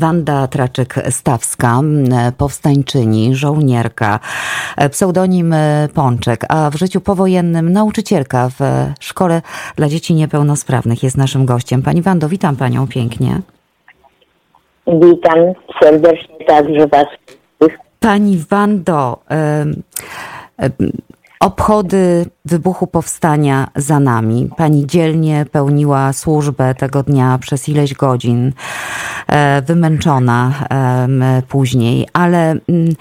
Wanda Traczyk-Stawska, powstańczyni, żołnierka, pseudonim Pączek, a w życiu powojennym nauczycielka w Szkole dla Dzieci Niepełnosprawnych jest naszym gościem. Pani Wando, witam Panią pięknie. Witam serdecznie także Was. Pani Wando, Obchody wybuchu powstania za nami. Pani dzielnie pełniła służbę tego dnia przez ileś godzin, e, wymęczona później, ale mm,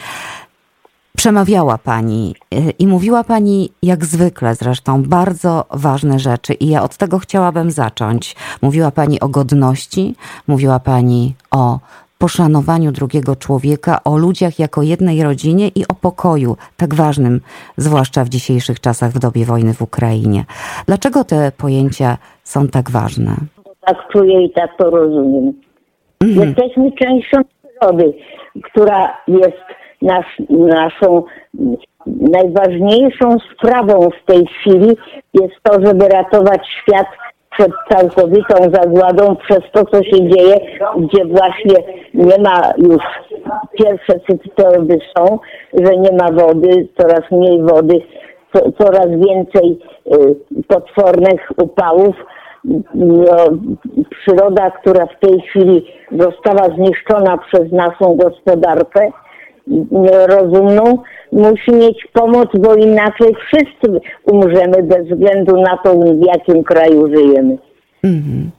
przemawiała Pani e, i mówiła Pani, jak zwykle zresztą, bardzo ważne rzeczy, i ja od tego chciałabym zacząć. Mówiła Pani o godności, mówiła Pani o poszanowaniu drugiego człowieka, o ludziach jako jednej rodzinie i o pokoju, tak ważnym, zwłaszcza w dzisiejszych czasach w dobie wojny w Ukrainie. Dlaczego te pojęcia są tak ważne? Tak czuję i tak to rozumiem. Mhm. Jesteśmy częścią przyrody, która jest nasz, naszą najważniejszą sprawą w tej chwili jest to, żeby ratować świat przed całkowitą zagładą przez to, co się dzieje, gdzie właśnie nie ma już, pierwsze symptomy są, że nie ma wody, coraz mniej wody, co, coraz więcej y, potwornych upałów. No, przyroda, która w tej chwili została zniszczona przez naszą gospodarkę, rozumną, musi mieć pomoc, bo inaczej wszyscy umrzemy bez względu na to, w jakim kraju żyjemy. Mhm.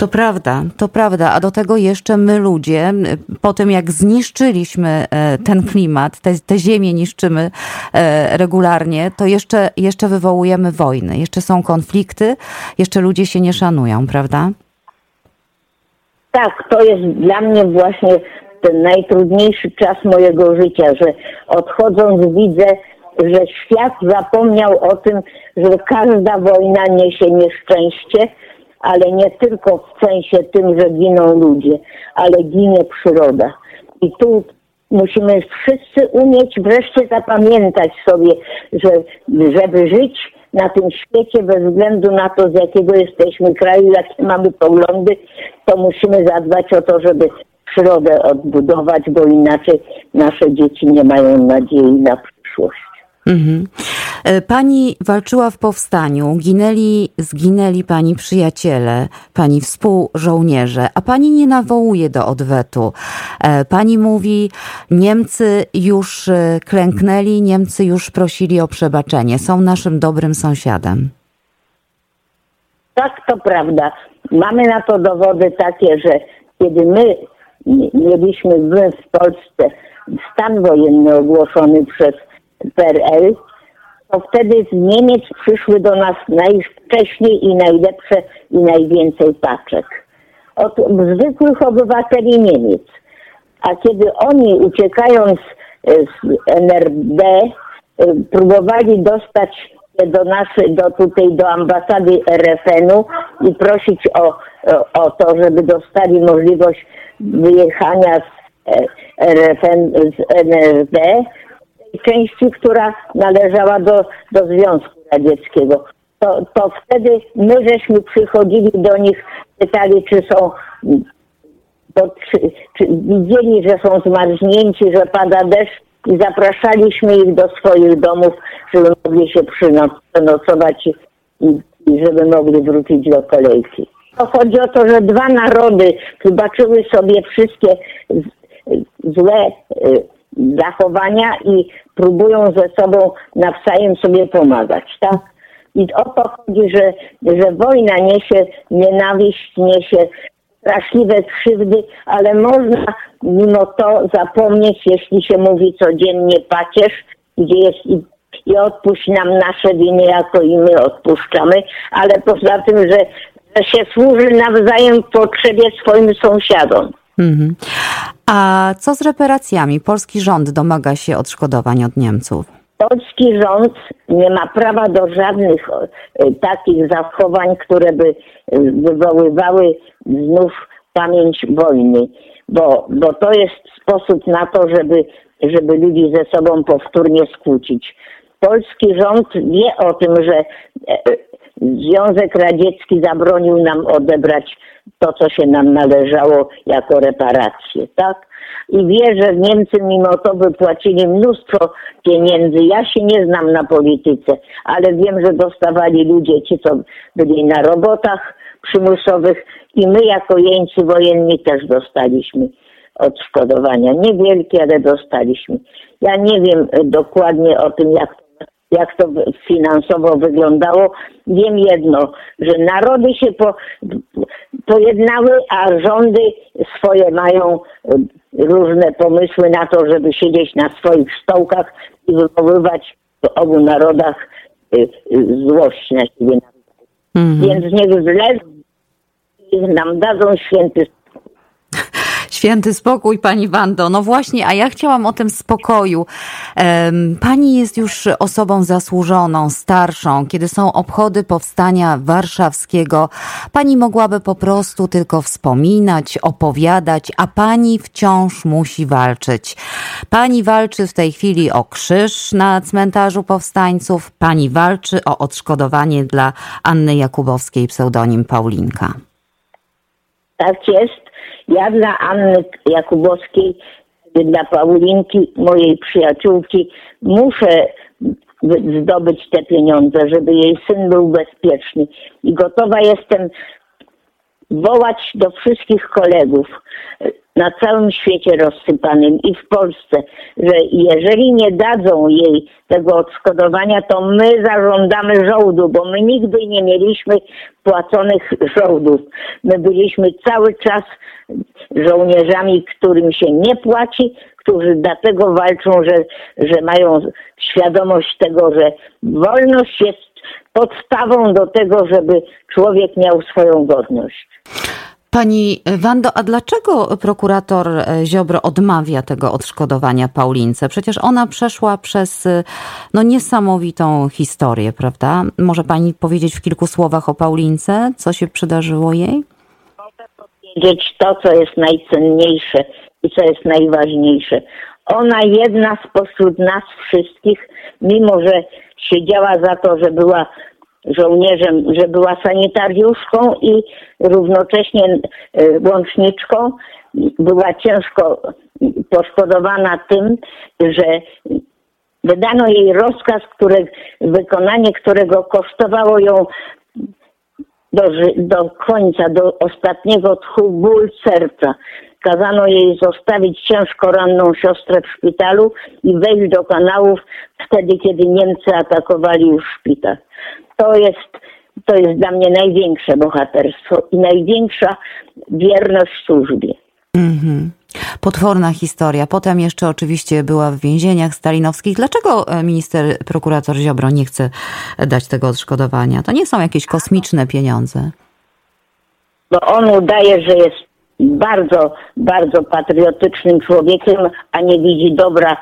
To prawda, to prawda. A do tego jeszcze my ludzie, po tym jak zniszczyliśmy e, ten klimat, te, te ziemię niszczymy e, regularnie, to jeszcze, jeszcze wywołujemy wojny. Jeszcze są konflikty, jeszcze ludzie się nie szanują, prawda? Tak, to jest dla mnie właśnie ten najtrudniejszy czas mojego życia, że odchodząc widzę, że świat zapomniał o tym, że każda wojna niesie nieszczęście, ale nie tylko w sensie tym, że giną ludzie, ale ginie przyroda. I tu musimy wszyscy umieć wreszcie zapamiętać sobie, że żeby żyć na tym świecie bez względu na to, z jakiego jesteśmy kraju, jakie mamy poglądy, to musimy zadbać o to, żeby przyrodę odbudować, bo inaczej nasze dzieci nie mają nadziei na przyszłość. Mhm. E, pani walczyła w powstaniu, ginęli, zginęli pani przyjaciele, pani współżołnierze, a pani nie nawołuje do odwetu. E, pani mówi, Niemcy już e, klęknęli, Niemcy już prosili o przebaczenie, są naszym dobrym sąsiadem. Tak, to prawda. Mamy na to dowody takie, że kiedy my mieliśmy w Polsce stan wojenny ogłoszony przez PRL, to wtedy z Niemiec przyszły do nas najwcześniej i najlepsze i najwięcej paczek. Od zwykłych obywateli Niemiec. A kiedy oni uciekając z NRD e, próbowali dostać do naszej, do tutaj do ambasady RFN-u i prosić o, o to, żeby dostali możliwość wyjechania z e, RFN, z NRD, części, która należała do, do Związku Radzieckiego. To, to wtedy my żeśmy przychodzili do nich, pytali, czy są, czy, czy widzieli, że są zmarznięci, że pada deszcz i zapraszaliśmy ich do swoich domów, żeby mogli się przenocować i, i żeby mogli wrócić do kolejki. To chodzi o to, że dwa narody wybaczyły sobie wszystkie złe y, zachowania i próbują ze sobą nawzajem sobie pomagać, tak? I o to chodzi, że, że wojna niesie nienawiść, niesie straszliwe krzywdy, ale można mimo to zapomnieć, jeśli się mówi codziennie pacierz, gdzie jest i, i odpuść nam nasze winy, jako i my odpuszczamy, ale poza tym, że, że się służy nawzajem potrzebie swoim sąsiadom. Mhm. A co z reparacjami? Polski rząd domaga się odszkodowań od Niemców. Polski rząd nie ma prawa do żadnych e, takich zachowań, które by e, wywoływały znów pamięć wojny, bo, bo to jest sposób na to, żeby, żeby ludzi ze sobą powtórnie skłócić. Polski rząd wie o tym, że e, Związek Radziecki zabronił nam odebrać to, co się nam należało jako reparacje, tak? I wie, że Niemcy mimo to wypłacili mnóstwo pieniędzy. Ja się nie znam na polityce, ale wiem, że dostawali ludzie, ci co byli na robotach przymusowych i my jako jeńcy wojenni też dostaliśmy odszkodowania. Niewielkie, ale dostaliśmy. Ja nie wiem dokładnie o tym, jak jak to finansowo wyglądało. Wiem jedno, że narody się po, pojednały, a rządy swoje mają e, różne pomysły na to, żeby siedzieć na swoich stołkach i wywoływać w obu narodach e, e, złość na siebie. Mhm. Więc niech zleży nam dadzą święty Święty spokój, pani Wando. No właśnie, a ja chciałam o tym spokoju. Pani jest już osobą zasłużoną, starszą. Kiedy są obchody powstania warszawskiego, pani mogłaby po prostu tylko wspominać, opowiadać, a pani wciąż musi walczyć. Pani walczy w tej chwili o krzyż na cmentarzu powstańców. Pani walczy o odszkodowanie dla Anny Jakubowskiej, pseudonim Paulinka. Tak jest. Ja dla Anny Jakubowskiej, dla Paulinki, mojej przyjaciółki, muszę zdobyć te pieniądze, żeby jej syn był bezpieczny. I gotowa jestem wołać do wszystkich kolegów na całym świecie rozsypanym i w Polsce, że jeżeli nie dadzą jej tego odszkodowania, to my zażądamy żołdu, bo my nigdy nie mieliśmy płaconych żołdów. My byliśmy cały czas żołnierzami, którym się nie płaci, którzy dlatego walczą, że, że mają świadomość tego, że wolność jest podstawą do tego, żeby człowiek miał swoją godność. Pani Wando, a dlaczego prokurator Ziobro odmawia tego odszkodowania Paulince? Przecież ona przeszła przez no, niesamowitą historię, prawda? Może pani powiedzieć w kilku słowach o Paulince, co się przydarzyło jej? Mogę powiedzieć to, co jest najcenniejsze i co jest najważniejsze. Ona jedna spośród nas wszystkich, mimo że siedziała za to, że była żołnierzem, że była sanitariuszką i równocześnie e, łączniczką. Była ciężko poszkodowana tym, że wydano jej rozkaz, który, wykonanie którego kosztowało ją do, do końca, do ostatniego tchu ból serca. Kazano jej zostawić ciężko ranną siostrę w szpitalu i wejść do kanałów wtedy, kiedy Niemcy atakowali już szpital to jest, to jest dla mnie największe bohaterstwo i największa wierność służbie. Mhm. Potworna historia. Potem jeszcze oczywiście była w więzieniach stalinowskich. Dlaczego e, minister, prokurator Ziobro nie chce dać tego odszkodowania? To nie są jakieś kosmiczne pieniądze. Bo on udaje, że jest bardzo, bardzo patriotycznym człowiekiem, a nie widzi dobra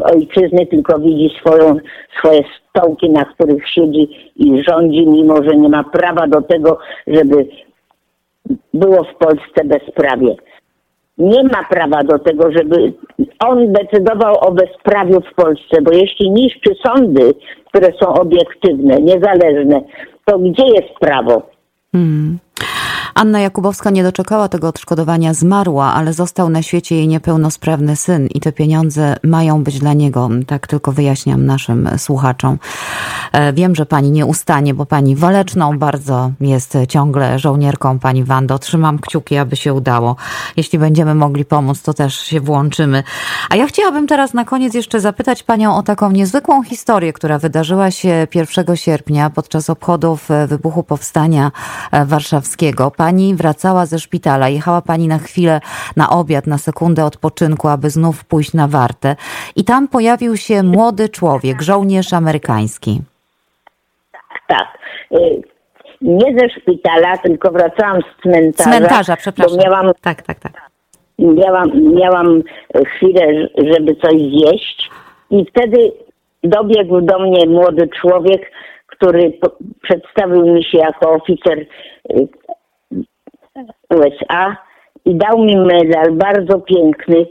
ojczyzny, tylko widzi swoją, swoje stołki, na których siedzi i rządzi, mimo że nie ma prawa do tego, żeby było w Polsce bezprawie. Nie ma prawa do tego, żeby on decydował o bezprawiu w Polsce, bo jeśli niszczy sądy, które są obiektywne, niezależne, to gdzie jest prawo? Hmm. Anna Jakubowska nie doczekała tego odszkodowania, zmarła, ale został na świecie jej niepełnosprawny syn i te pieniądze mają być dla niego. Tak tylko wyjaśniam naszym słuchaczom. E, wiem, że pani nie ustanie, bo pani waleczną bardzo jest ciągle żołnierką, pani Wando. Trzymam kciuki, aby się udało. Jeśli będziemy mogli pomóc, to też się włączymy. A ja chciałabym teraz na koniec jeszcze zapytać panią o taką niezwykłą historię, która wydarzyła się 1 sierpnia podczas obchodów wybuchu powstania warszawskiego pani wracała ze szpitala, jechała pani na chwilę na obiad, na sekundę odpoczynku, aby znów pójść na wartę. I tam pojawił się młody człowiek, żołnierz amerykański. Tak, tak. Y, nie ze szpitala, tylko wracałam z cmentarza. Cmentarza, przepraszam. miałam, tak, tak, tak. Miałam, miałam chwilę, żeby coś zjeść i wtedy dobiegł do mnie młody człowiek, który przedstawił mi się jako oficer y, USA i dał mi medal bardzo piękny.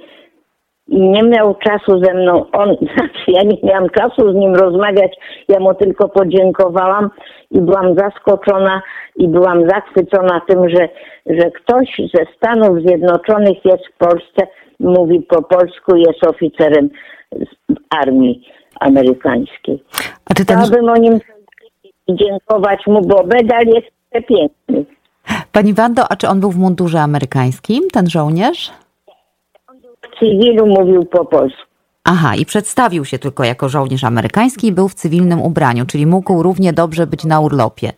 i nie miał czasu ze mną, on, znaczy ja nie miałam czasu z nim rozmawiać, ja mu tylko podziękowałam i byłam zaskoczona i byłam zachwycona tym, że, że ktoś ze Stanów Zjednoczonych jest w Polsce, mówi po polsku, jest oficerem armii amerykańskiej. A czy ten... Chciałabym o nim dziękować mu, bo medal jest piękny. Pani Wando, a czy on był w mundurze amerykańskim, ten żołnierz? W cywilu mówił po polsku. Aha, i przedstawił się tylko jako żołnierz amerykański i był w cywilnym ubraniu, czyli mógł równie dobrze być na urlopie.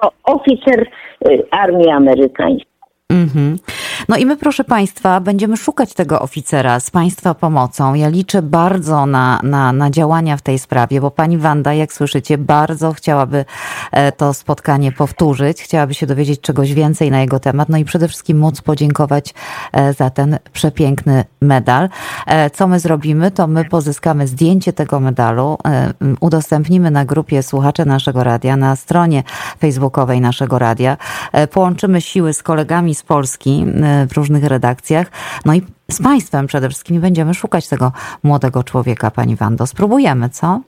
O, oficer y, armii amerykańskiej. Mhm. No i my, proszę Państwa, będziemy szukać tego oficera z Państwa pomocą. Ja liczę bardzo na, na, na działania w tej sprawie, bo Pani Wanda, jak słyszycie, bardzo chciałaby e, to spotkanie powtórzyć, chciałaby się dowiedzieć czegoś więcej na jego temat, no i przede wszystkim móc podziękować e, za ten przepiękny medal. E, co my zrobimy, to my pozyskamy zdjęcie tego medalu, udostępnimy na grupie słuchacze naszego radia, na stronie facebookowej naszego radia, połączymy siły z kolegami z Polski, w różnych redakcjach. No i z Państwem przede wszystkim będziemy szukać tego młodego człowieka, Pani Wando. Spróbujemy, co?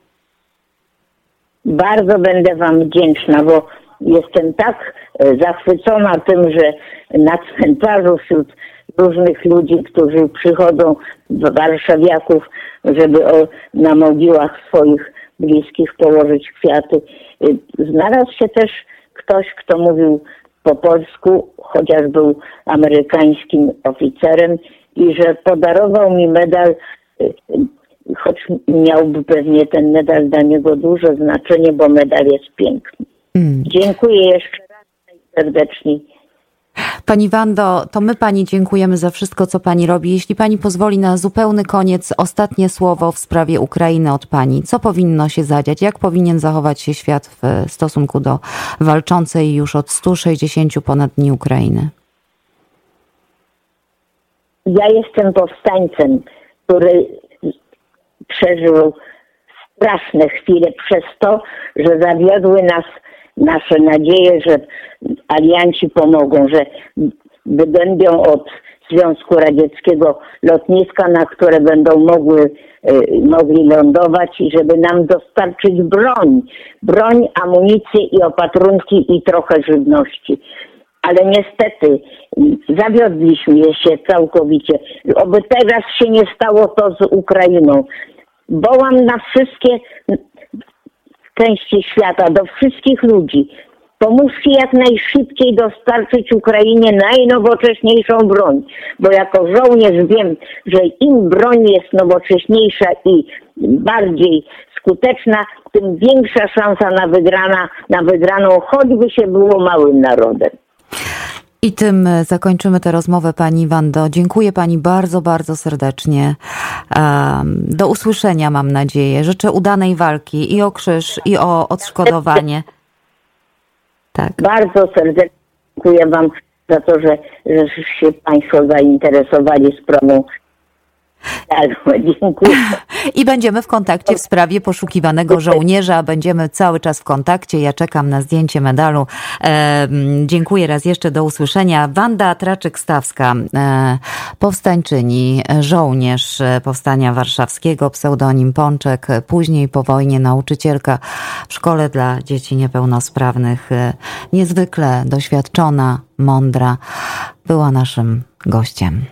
Bardzo będę Wam wdzięczna, bo jestem tak e, zachwycona tym, że na cmentarzu wśród różnych ludzi, którzy przychodzą, warszawiaków, żeby o, na mogiłach swoich bliskich położyć kwiaty. E, znalazł się też ktoś, kto mówił po polsku, chociaż był amerykańskim oficerem i że podarował mi medal, y, choć miałby pewnie ten medal dla niego duże znaczenie, bo medal jest piękny. Mm. Dziękuję jeszcze raz serdecznie Pani Wando, to my Pani dziękujemy za wszystko, co Pani robi. Jeśli Pani pozwoli na zupełny koniec, ostatnie słowo w sprawie Ukrainy od Pani. Co powinno się zadziać? Jak powinien zachować się świat w stosunku do walczącej już od 160 ponad dni Ukrainy? Ja jestem powstańcem, który przeżył straszne chwile przez to, że zawiodły nas nasze nadzieje, że alianci pomogą, że wybędą od Związku Radzieckiego lotniska, na które będą mogły, y, mogli lądować i żeby nam dostarczyć broń, broń, amunicję i opatrunki i trochę żywności. Ale niestety zawiodliśmy się całkowicie. Oby teraz się nie stało to z Ukrainą. Wołam na wszystkie części świata, do wszystkich ludzi. Pomóżcie jak najszybciej dostarczyć Ukrainie najnowocześniejszą broń, bo jako żołnierz wiem, że im broń jest nowocześniejsza i bardziej skuteczna, tym większa szansa na, wygrana, na wygraną, choćby się było małym narodem. I tym zakończymy tę rozmowę Pani Wando. Dziękuję Pani bardzo, bardzo serdecznie. Do usłyszenia mam nadzieję. Życzę udanej walki i o krzyż, i o odszkodowanie. Tak. Bardzo serdecznie dziękuję Wam za to, że, że się Państwo zainteresowali sprawą dziękuję. I będziemy w kontakcie w sprawie poszukiwanego żołnierza. Będziemy cały czas w kontakcie. Ja czekam na zdjęcie medalu. E, dziękuję raz jeszcze. Do usłyszenia. Wanda Traczyk-Stawska, e, powstańczyni, żołnierz Powstania Warszawskiego, pseudonim Pączek, później po wojnie nauczycielka w szkole dla dzieci niepełnosprawnych. E, niezwykle doświadczona, mądra, była naszym gościem.